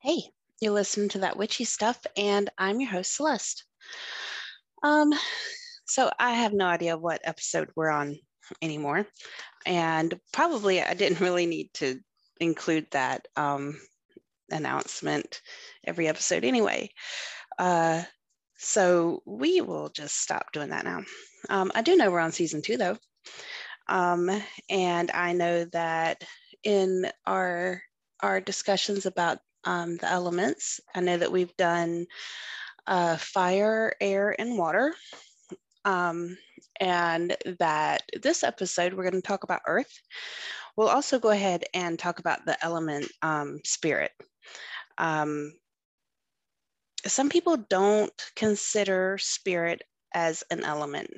Hey, you listen to that witchy stuff, and I'm your host, Celeste. Um, so I have no idea what episode we're on anymore, and probably I didn't really need to include that um, announcement every episode anyway. Uh, so we will just stop doing that now. Um, I do know we're on season two though. Um, and I know that in our our discussions about um, the elements. I know that we've done uh, fire, air, and water. Um, and that this episode, we're going to talk about earth. We'll also go ahead and talk about the element um, spirit. Um, some people don't consider spirit as an element,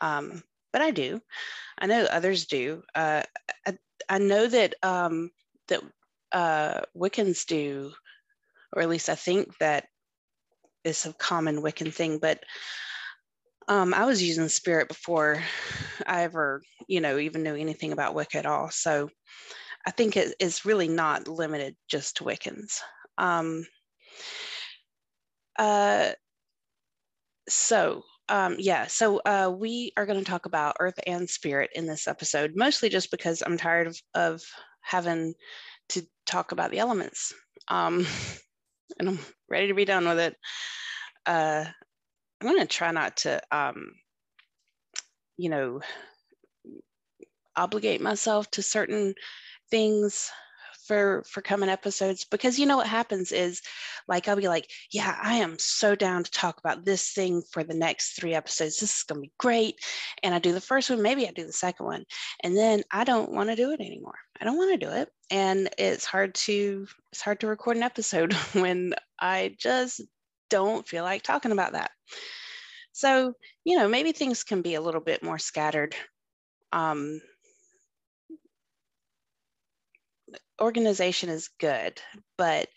um, but I do. I know others do. Uh, I, I, know that um, that uh, Wiccans do, or at least I think that is a common Wiccan thing, but um, I was using spirit before I ever, you know, even knew anything about Wicca at all. So I think it is really not limited just to Wiccans. Um, uh, so um, yeah, so uh, we are going to talk about earth and spirit in this episode, mostly just because I'm tired of, of having talk about the elements. Um, and I'm ready to be done with it. Uh, I'm going to try not to, um, you know, obligate myself to certain things for for coming episodes because you know what happens is like I'll be like, yeah, I am so down to talk about this thing for the next three episodes. This is gonna be great. And I do the first one, maybe I do the second one, and then I don't want to do it anymore. I don't want to do it. And it's hard to it's hard to record an episode when I just don't feel like talking about that. So, you know, maybe things can be a little bit more scattered. Um, organization is good, but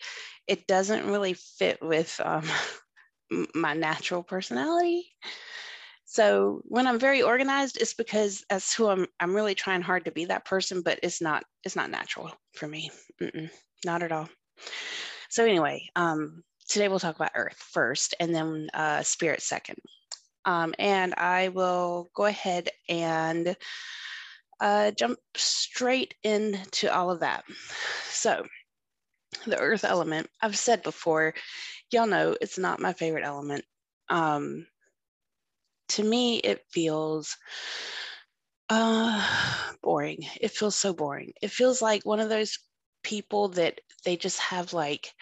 it doesn't really fit with um, my natural personality. So when I'm very organized, it's because that's who I'm. I'm really trying hard to be that person, but it's not. It's not natural for me. Mm-mm, not at all. So anyway, um, today we'll talk about Earth first, and then uh, Spirit second. Um, and I will go ahead and uh, jump straight into all of that. So, the earth element, I've said before, y'all know it's not my favorite element. Um, to me, it feels uh, boring. It feels so boring. It feels like one of those people that they just have like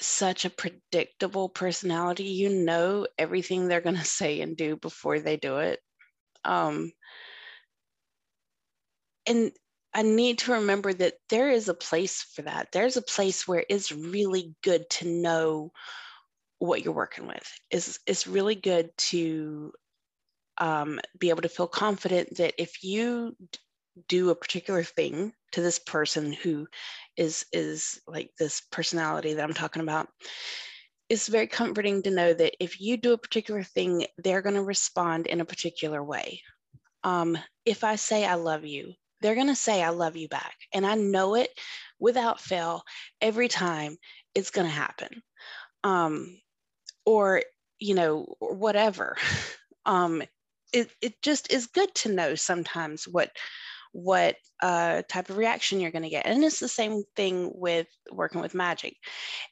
such a predictable personality. You know everything they're going to say and do before they do it. Um, and I need to remember that there is a place for that. There's a place where it's really good to know what you're working with. It's, it's really good to um, be able to feel confident that if you do a particular thing to this person who is is like this personality that I'm talking about, it's very comforting to know that if you do a particular thing, they're going to respond in a particular way. Um, if I say I love you, they're going to say I love you back. And I know it without fail every time it's going to happen. Um, or, you know, whatever. Um, it, it just is good to know sometimes what what uh, type of reaction you're going to get. And it's the same thing with working with magic.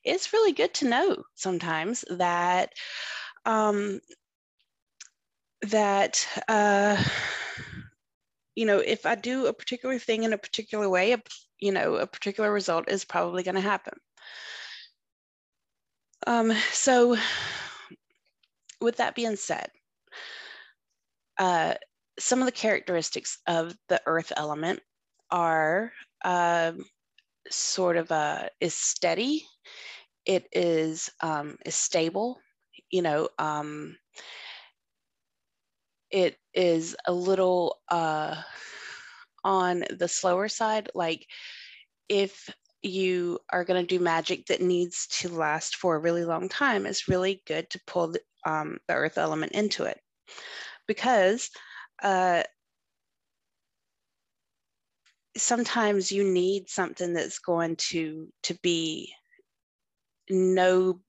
It's really good to know sometimes that um, that uh, you know if I do a particular thing in a particular way, you know a particular result is probably going to happen. Um, so, with that being said, uh, some of the characteristics of the earth element are um, sort of a is steady. It is um, is stable you know um, it is a little uh, on the slower side. Like if you are going to do magic that needs to last for a really long time it's really good to pull the, um, the earth element into it. Because uh, sometimes you need something that's going to to be no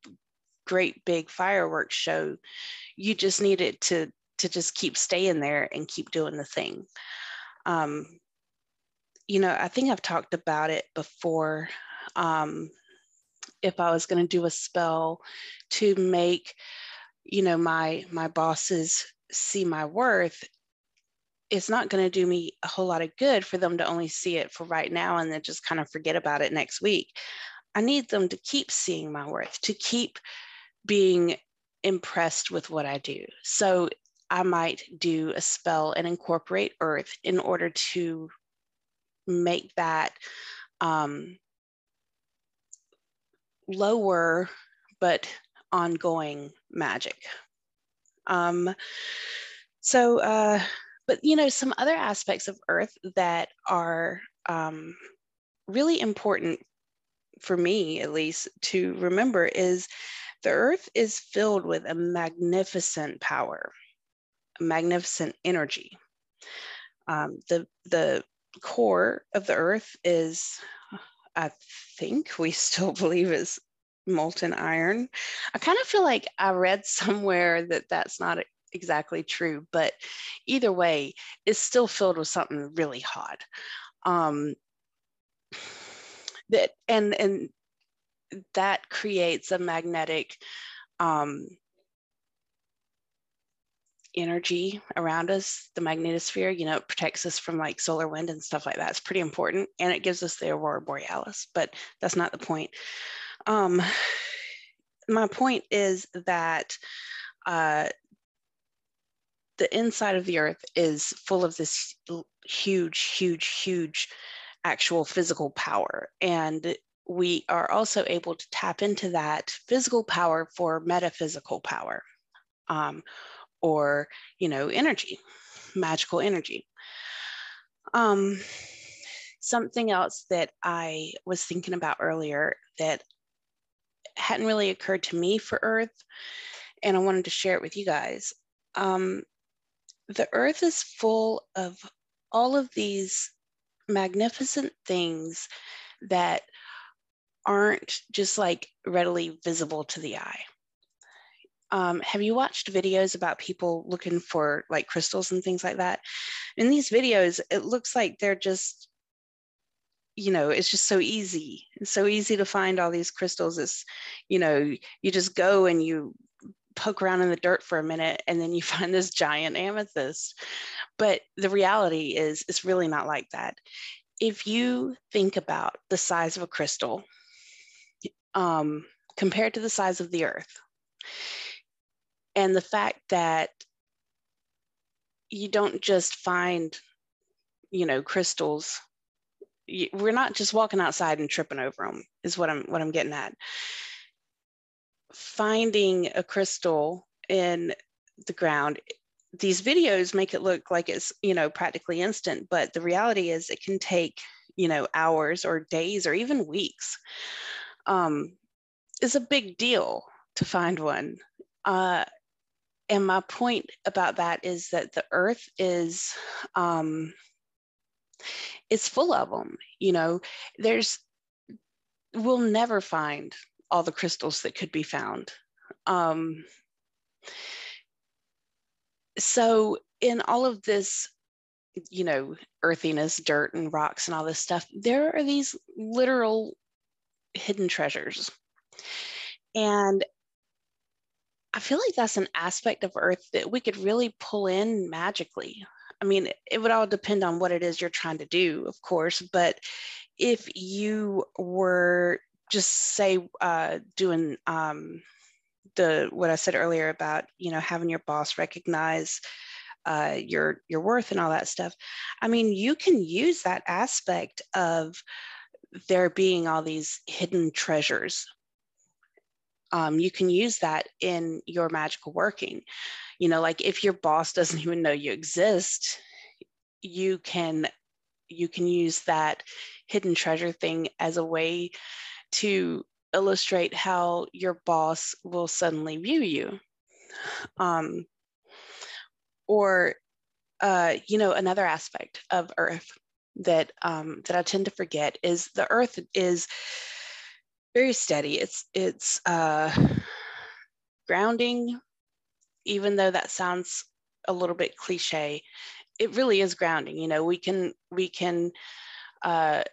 great big fireworks show. You just need it to to just keep staying there and keep doing the thing. Um, you know i think i've talked about it before. Um, if i was going to do a spell to make you know my my bosses see my worth it's not going to do me a whole lot of good for them to only see it for right now and then just kind of forget about it next week. I need them to keep seeing my worth, to keep being impressed with what I do. So I might do a spell and incorporate earth in order to make that um, lower but ongoing magic. Um, so, uh, but you know, some other aspects of Earth that are um, really important for me, at least, to remember is the Earth is filled with a magnificent power, a magnificent energy. Um, the the core of the Earth is, I think we still believe is molten iron. I kind of feel like I read somewhere that that's not exactly true, but either way, it's still filled with something really hot. Um, that and and that creates a magnetic um, energy around us, the magnetosphere, you know, it protects us from like solar wind and stuff like that. It's pretty important. And it gives us the aurora borealis, but that's not the point. Um, my point is that uh, the inside of the earth is full of this huge, huge, huge actual physical power. And we are also able to tap into that physical power for metaphysical power um, or, you know, energy, magical energy. Um, something else that I was thinking about earlier that hadn't really occurred to me for Earth, and I wanted to share it with you guys. Um, the earth is full of all of these magnificent things that aren't just like readily visible to the eye. Um, have you watched videos about people looking for like crystals and things like that? In these videos, it looks like they're just, you know, it's just so easy. It's so easy to find all these crystals. It's, you know, you just go and you poke around in the dirt for a minute and then you find this giant amethyst. But the reality is, it's really not like that. If you think about the size of a crystal um, compared to the size of the earth, and the fact that you don't just find, you know, crystals we're not just walking outside and tripping over them is what i'm what i'm getting at finding a crystal in the ground these videos make it look like it's you know practically instant but the reality is it can take you know hours or days or even weeks. Um, is a big deal to find one. Uh, and my point about that is that the earth is um, it's full of them you know? There's we'll never find all the crystals that could be found. Um, so in all of this, you know, earthiness, dirt and rocks and all this stuff, there are these literal hidden treasures. And I feel like that's an aspect of Earth that we could really pull in magically. I mean, it would all depend on what it is you're trying to do, of course, but if you were just say uh, doing um, the what I said earlier about you know having your boss recognize uh, your your worth and all that stuff. I mean, you can use that aspect of there being all these hidden treasures. Um, you can use that in your magical working. You know, like if your boss doesn't even know you exist, you can you can use that hidden treasure thing as a way to illustrate how your boss will suddenly view you. Um, or, uh, you know, another aspect of Earth that um, that I tend to forget is the earth is very steady. It's it's uh, grounding, even though that sounds a little bit cliche. It really is grounding. You know, we can we can uh,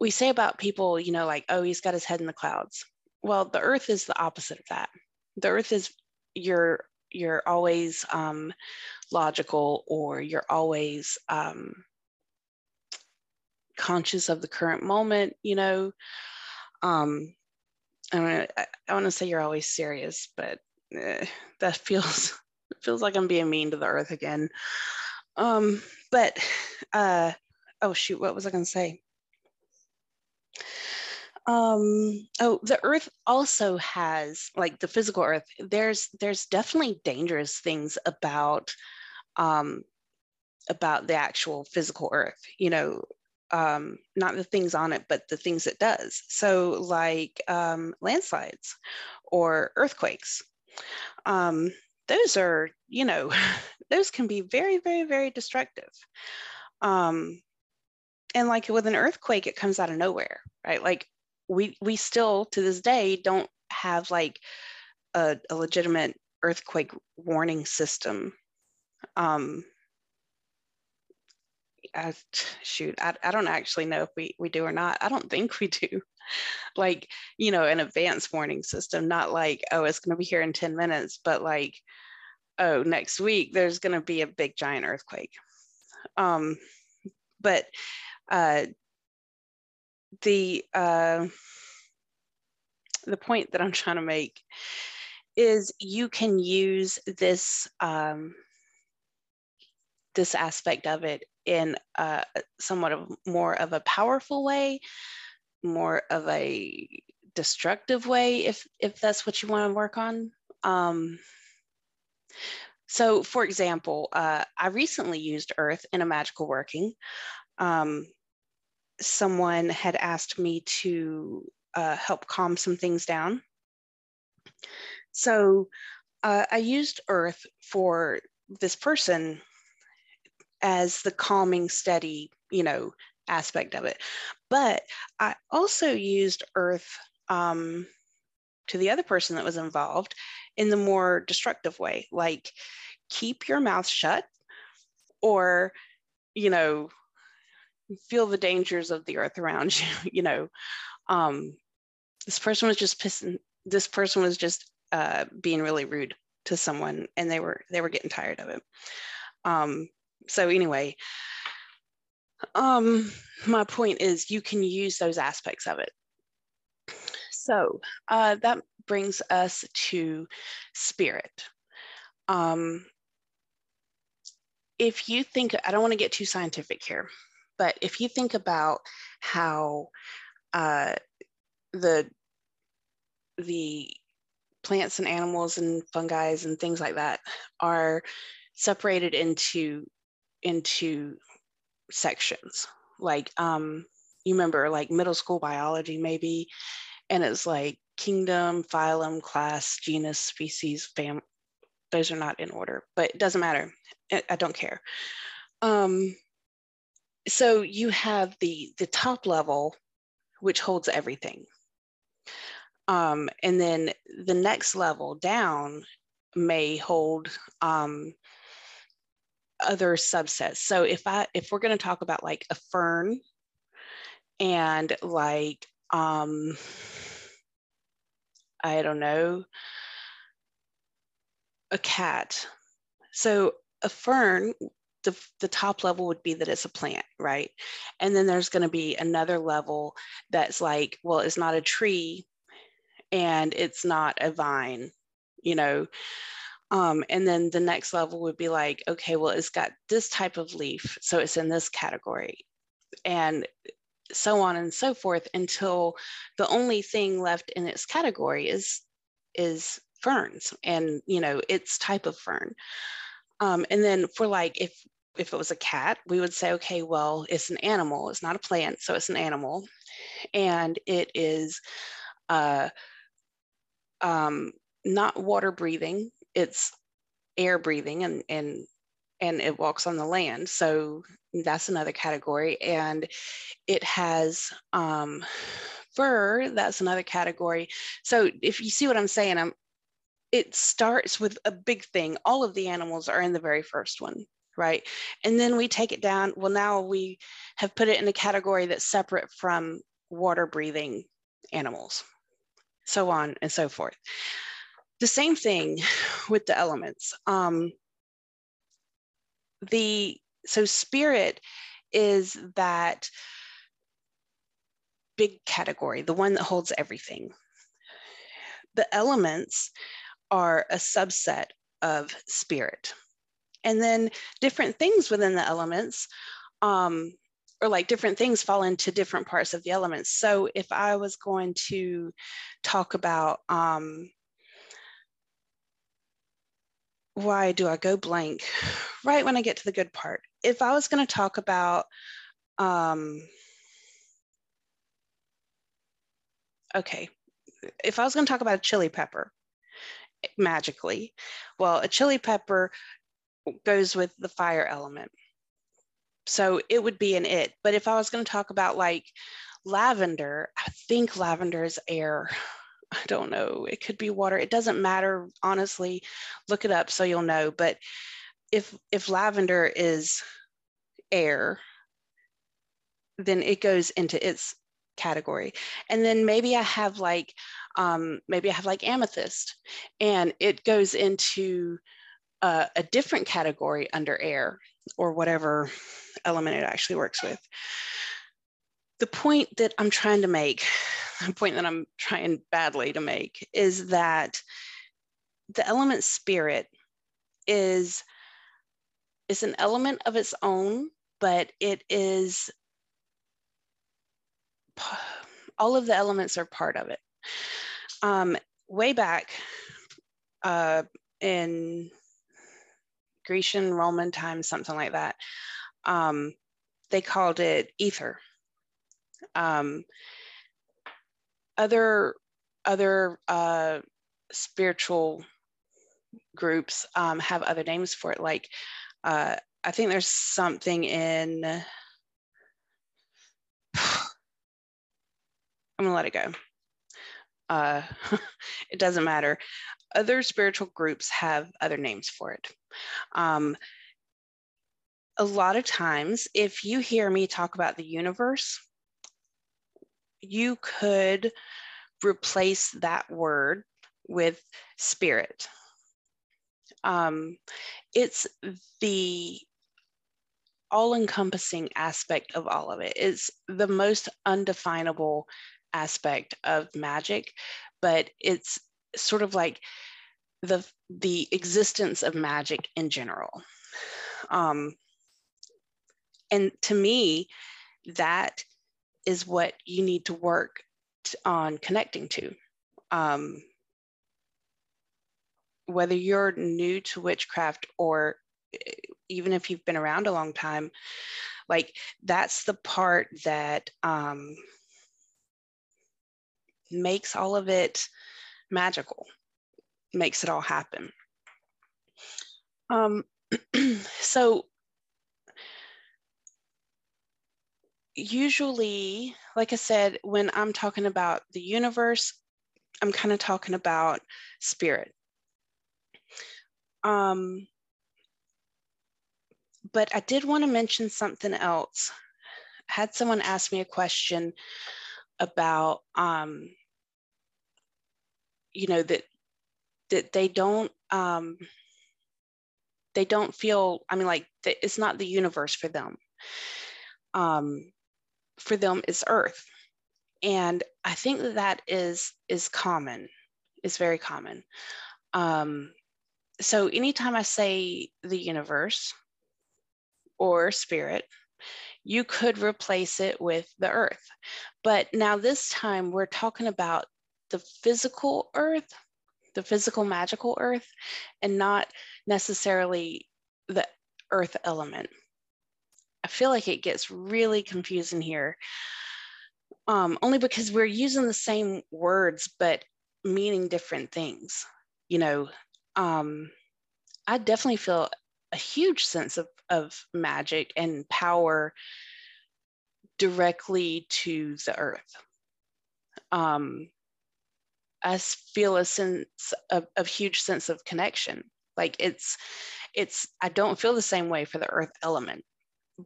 we say about people, you know, like oh, he's got his head in the clouds. Well, the earth is the opposite of that. The earth is you're you're always um, logical or you're always um, conscious of the current moment you know um, I, I, I want to say you're always serious but eh, that feels feels like i'm being mean to the earth again um, but uh, oh shoot what was i going to say um oh the earth also has like the physical earth there's there's definitely dangerous things about um about the actual physical earth you know um not the things on it but the things it does. So like um landslides or earthquakes um those are you know those can be very very very destructive. Um and like with an earthquake it comes out of nowhere right? Like we we still to this day don't have like a, a legitimate earthquake warning system. Um I, shoot I, I don't actually know if we, we do or not. I don't think we do. Like you know an advanced warning system not like oh it's going to be here in 10 minutes but like oh next week there's going to be a big giant earthquake. Um but uh the uh, the point that I'm trying to make is you can use this um, this aspect of it in a somewhat of more of a powerful way, more of a destructive way, if if that's what you want to work on. Um, so, for example, uh, I recently used Earth in a magical working. Um, someone had asked me to uh, help calm some things down. So uh, I used earth for this person as the calming, steady, you know, aspect of it. But I also used earth um, to the other person that was involved in the more destructive way, like keep your mouth shut or, you know, feel the dangers of the earth around you you know? Um, this person was just pissing this person was just uh, being really rude to someone and they were they were getting tired of it. Um, so anyway um, my point is you can use those aspects of it. So uh, that brings us to spirit. Um, if you think i don't want to get too scientific here but if you think about how uh, the the plants and animals and fungi and things like that are separated into into sections like um you remember like middle school biology maybe and it's like kingdom phylum class genus species fam those are not in order but it doesn't matter i, don't care. Um so you have the the top level which holds everything. Um, and then the next level down may hold um, other subsets. So if i if we're going to talk about like a fern and like um i don't know a cat. So a fern the, the top level would be that it's a plant, right? And then there's going to be another level that's like, well, it's not a tree and it's not a vine, you know. Um, and then the next level would be like, okay, well, it's got this type of leaf, so it's in this category. And so on and so forth until the only thing left in its category is is ferns and you know its type of fern um, and then for like if if it was a cat, we would say, okay, well, it's an animal. It's not a plant, so it's an animal, and it is uh, um, not water breathing. It's air breathing, and and and it walks on the land. So that's another category. And it has um, fur, that's another category. So if you see what I'm saying, I'm, it starts with a big thing. All of the animals are in the very first one, right? And then we take it down. Well, now we have put it in a category that's separate from water breathing animals, so on and so forth. The same thing with the elements. Um, the so spirit is that big category, the one that holds everything. The elements are a subset of spirit. And then different things within the elements, um, or like different things fall into different parts of the elements. So if I was going to talk about um, why do I go blank right when I get to the good part? If I was going to talk about, um, okay, if I was going to talk about a chili pepper magically, well, a chili pepper goes with the fire element. So it would be an it. But if I was going to talk about like lavender, I think lavender is air. I don't know. It could be water. It doesn't matter, honestly. Look it up so you'll know. But if if lavender is air, then it goes into its category. And then maybe I have like um, maybe I have like amethyst, and it goes into uh, a different category under air or whatever element it actually works with. The point that I'm trying to make the point that I'm trying badly to make is that the element spirit is is an element of its own, but it is all of the elements are part of it. Um, way back uh, in Grecian Roman times, something like that, um, they called it ether. Um, other other uh, spiritual groups um, have other names for it. Like uh, I think there's something in. I'm gonna let it go. Uh, it doesn't matter. Other spiritual groups have other names for it. Um, a lot of times, if you hear me talk about the universe, you could replace that word with spirit. Um, it's the all encompassing aspect of all of it. It's the most undefinable aspect of magic, but it's sort of like the the existence of magic in general. Um, and to me, that is what you need to work on connecting to. Um, whether you're new to witchcraft or even if you've been around a long time, like that's the part that um, makes all of it magical, makes it all happen. Um, so usually, like I said, when I'm talking about the universe, I'm kind of talking about spirit. Um, but I did want to mention something else. I had someone ask me a question about, um, you know, that that they don't um, they don't feel. I mean, like it's not the universe for them. Um, for them is earth and i think that that is is common is very common um, so anytime i say the universe or spirit you could replace it with the earth but now this time we're talking about the physical earth the physical magical earth and not necessarily the earth element I feel like it gets really confusing here. Um, only because we're using the same words but meaning different things. You know, um, I definitely feel a huge sense of, of magic and power directly to the earth. Um, I feel a sense of, of huge sense of connection. Like it's, it's, I don't feel the same way for the earth element,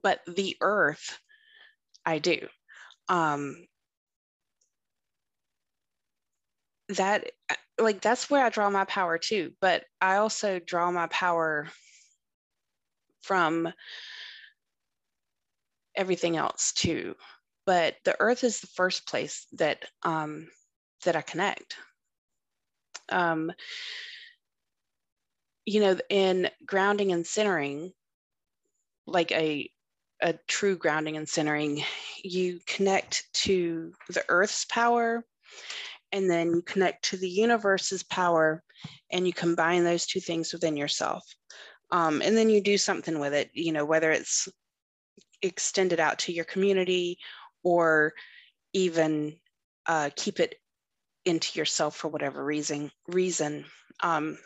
but the earth, I do. Um, that like that's where I draw my power too. But I also draw my power from everything else too. But the earth is the first place that um, that I connect. Um, you know, in grounding and centering, like a a true grounding and centering, you connect to the earth's power and then you connect to the universe's power and you combine those two things within yourself um, and then you do something with it you know whether it's extended out to your community or even uh, keep it into yourself for whatever reason reason um,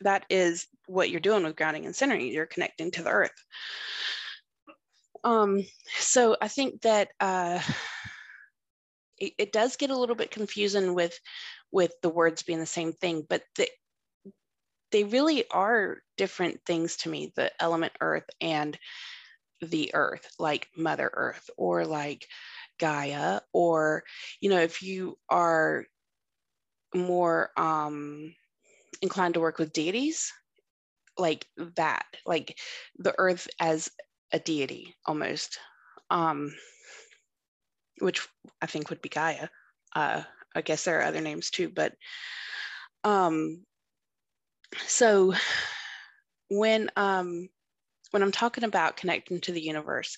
that is what you're doing with grounding and centering. You're connecting to the earth. Um, so i think that uh, it, it does get a little bit confusing with with the words being the same thing, but the, they really are different things to me, the element earth and the earth, like Mother Earth or like Gaia, or, you know, if you are more um, inclined to work with deities, like that, like the earth as a deity almost. Um, which I think would be Gaia. Uh, I guess there are other names too, but um, so when um, when I'm talking about connecting to the universe,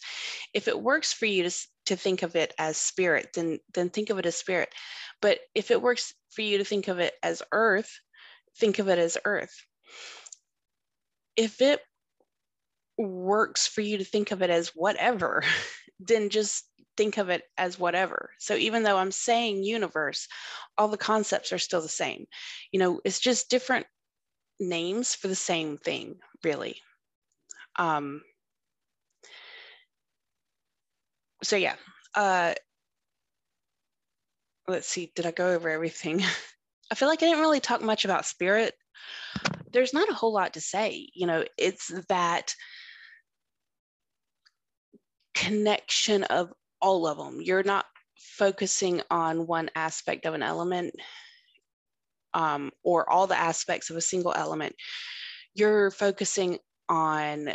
if it works for you to, to think of it as spirit, then then think of it as spirit. But if it works for you to think of it as earth, think of it as earth. If it works for you to think of it as whatever, then just think of it as whatever. So even though I'm saying universe, all the concepts are still the same. You know, it's just different names for the same thing, really. Um, so yeah, uh, let's see, did I go over everything? I feel like I didn't really talk much about spirit. There's not a whole lot to say. You know, it's that connection of all of them. You're not focusing on one aspect of an element um, or all the aspects of a single element. You're focusing on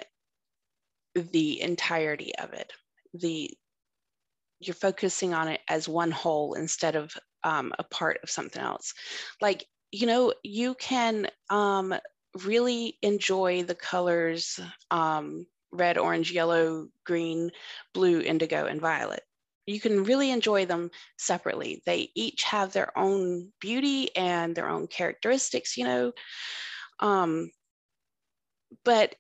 the entirety of it. The you're focusing on it as one whole instead of um, a part of something else. Like you know, you can um, really enjoy the colors um, red, orange, yellow, green, blue, indigo, and violet. You can really enjoy them separately. They each have their own beauty and their own characteristics, you know. Um, but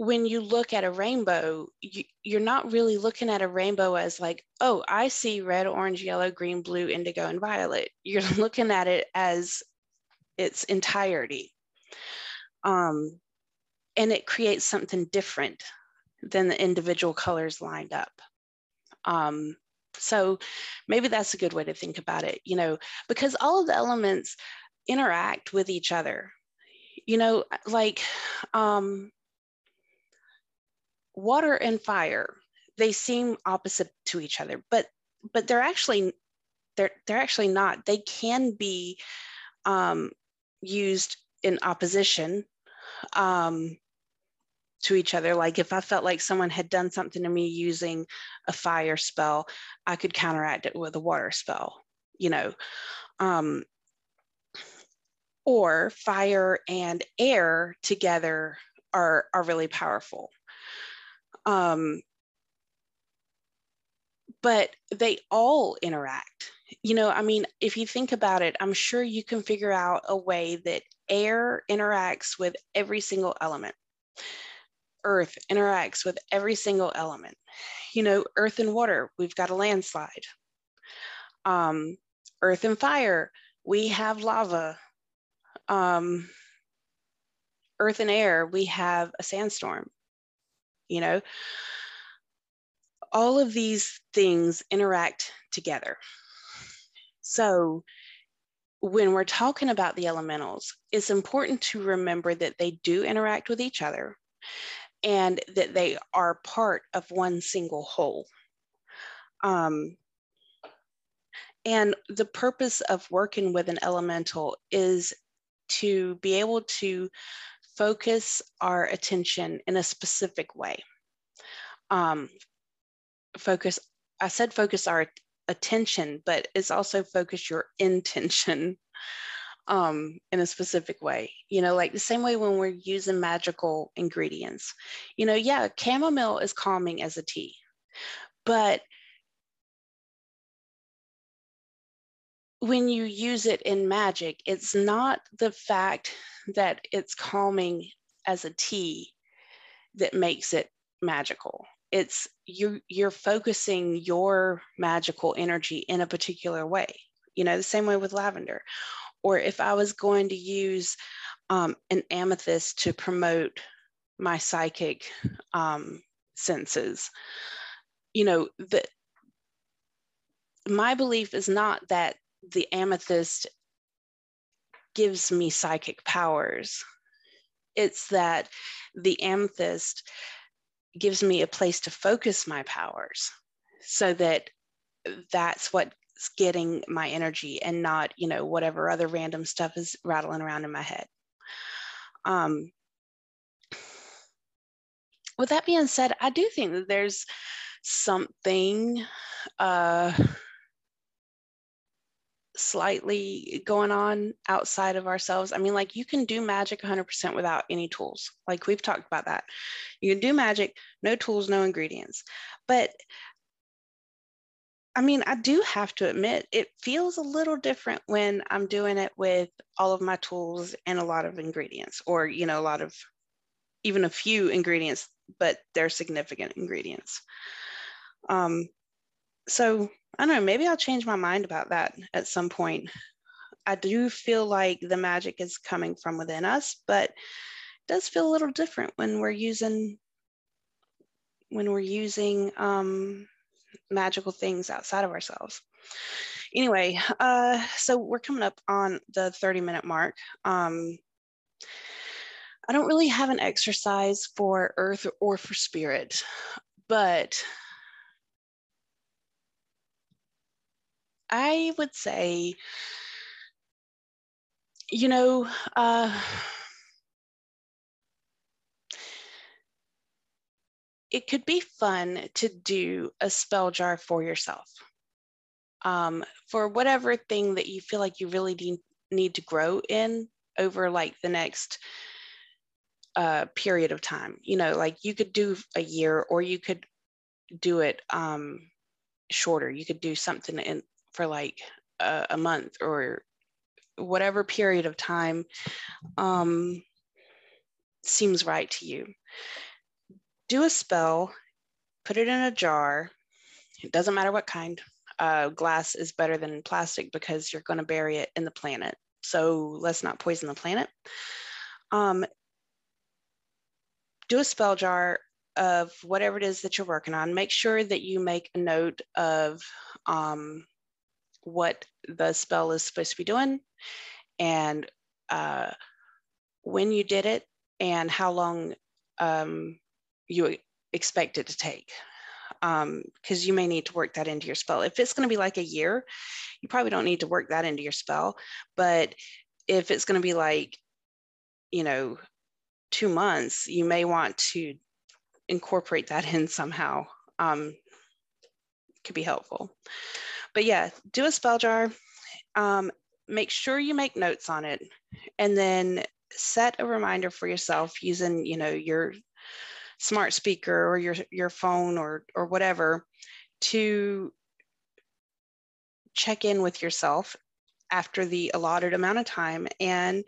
when you look at a rainbow, you, you're not really looking at a rainbow as like, oh, I see red, orange, yellow, green, blue, indigo, and violet. You're looking at it as its entirety. Um, and it creates something different than the individual colors lined up. Um, so maybe that's a good way to think about it, you know, because all of the elements interact with each other. You know, like um, water and fire, they seem opposite to each other, but but they're actually they're they're actually not. They can be um, used in opposition. Um, to each other. Like if I felt like someone had done something to me using a fire spell, I could counteract it with a water spell, you know. Um, or fire and air together are, are really powerful. Um, but they all interact. You know, I mean, if you think about it, I'm sure you can figure out a way that air interacts with every single element earth interacts with every single element. You know, earth and water, we've got a landslide. Um, earth and fire, we have lava. Um, earth and air, we have a sandstorm. You know, all of these things interact together. So when we're talking about the elementals, it's important to remember that they do interact with each other and that they are part of one single whole. Um, and the purpose of working with an elemental is to be able to focus our attention in a specific way. Um, focus, I said focus our attention, but it's also focus your intention um, in a specific way. You know, like the same way when we're using magical ingredients. You know, yeah, chamomile is calming as a tea, but when you use it in magic, it's not the fact that it's calming as a tea that makes it magical. It's you you're focusing your magical energy in a particular way. You know, the same way with lavender. Or if I was going to use um, an amethyst to promote my psychic um, senses, you know, the my belief is not that the amethyst gives me psychic powers. It's that the amethyst gives me a place to focus my powers so that that's what's getting my energy and not, you know, whatever other random stuff is rattling around in my head. Um, with that being said, I do think that there's something uh, slightly going on outside of ourselves. I mean, like you can do magic 100% without any tools. Like we've talked about that. You can do magic, no tools, no ingredients. But I mean, I do have to admit, it feels a little different when I'm doing it with all of my tools and a lot of ingredients, or, you know, a lot of even a few ingredients, but they're significant ingredients. Um, so I don't know, maybe I'll change my mind about that at some point. I do feel like the magic is coming from within us, but it does feel a little different when we're using when we're using um, magical things outside of ourselves. Anyway, uh, so we're coming up on the 30 minute mark. Um, I don't really have an exercise for earth or for spirit, but I would say, you know, uh, it could be fun to do a spell jar for yourself um, for whatever thing that you feel like you really de- need to grow in over like the next uh, period of time. You know, like you could do a year or you could do it um, shorter. You could do something in for like a, a month or whatever period of time um, seems right to you. Do a spell, put it in a jar. It doesn't matter what kind. Uh, glass is better than plastic because you're going to bury it in the planet. So let's not poison the planet. Um, do a spell jar of whatever it is that you're working on. Make sure that you make a note of um, what the spell is supposed to be doing and uh, when you did it and how long um, you expect it to take because um, you may need to work that into your spell. If it's going to be like a year, you probably don't need to work that into your spell. But if it's going to be like, you know, two months, you may want to incorporate that in somehow. Um, could be helpful. But yeah, do a spell jar. Um, make sure you make notes on it, and then set a reminder for yourself using, you know, your smart speaker or your your phone or or whatever to check in with yourself after the allotted amount of time and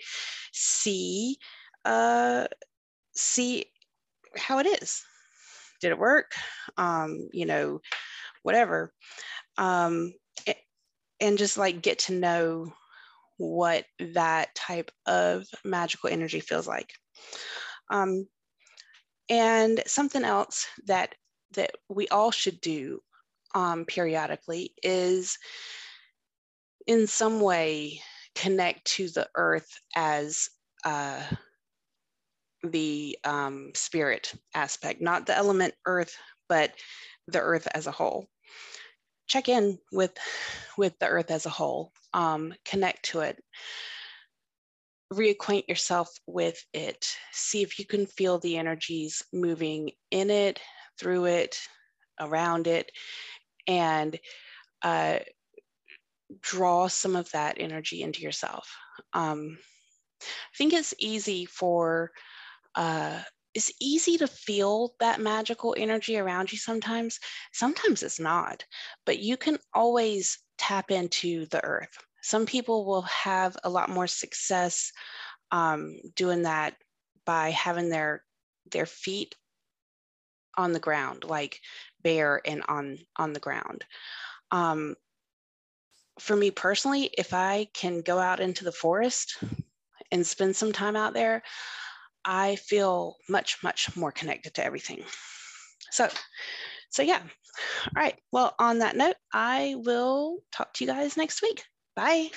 see uh, see how it is. Did it work? Um, you know, whatever um, and just like get to know what that type of magical energy feels like. Um, and something else that that we all should do um, periodically is in some way connect to the earth as uh, the um, spirit aspect, not the element earth, but the earth as a whole. Check in with with the earth as a whole. Um, connect to it. Reacquaint yourself with it. See if you can feel the energies moving in it, through it, around it, and uh, draw some of that energy into yourself. Um, I think it's easy for uh, it's easy to feel that magical energy around you sometimes. Sometimes it's not, but you can always tap into the earth. Some people will have a lot more success um, doing that by having their their feet on the ground, like bare and on on the ground. Um, for me personally, if I can go out into the forest and spend some time out there, I feel much, much more connected to everything. So, so yeah. All right. Well, on that note, I will talk to you guys next week. Bye.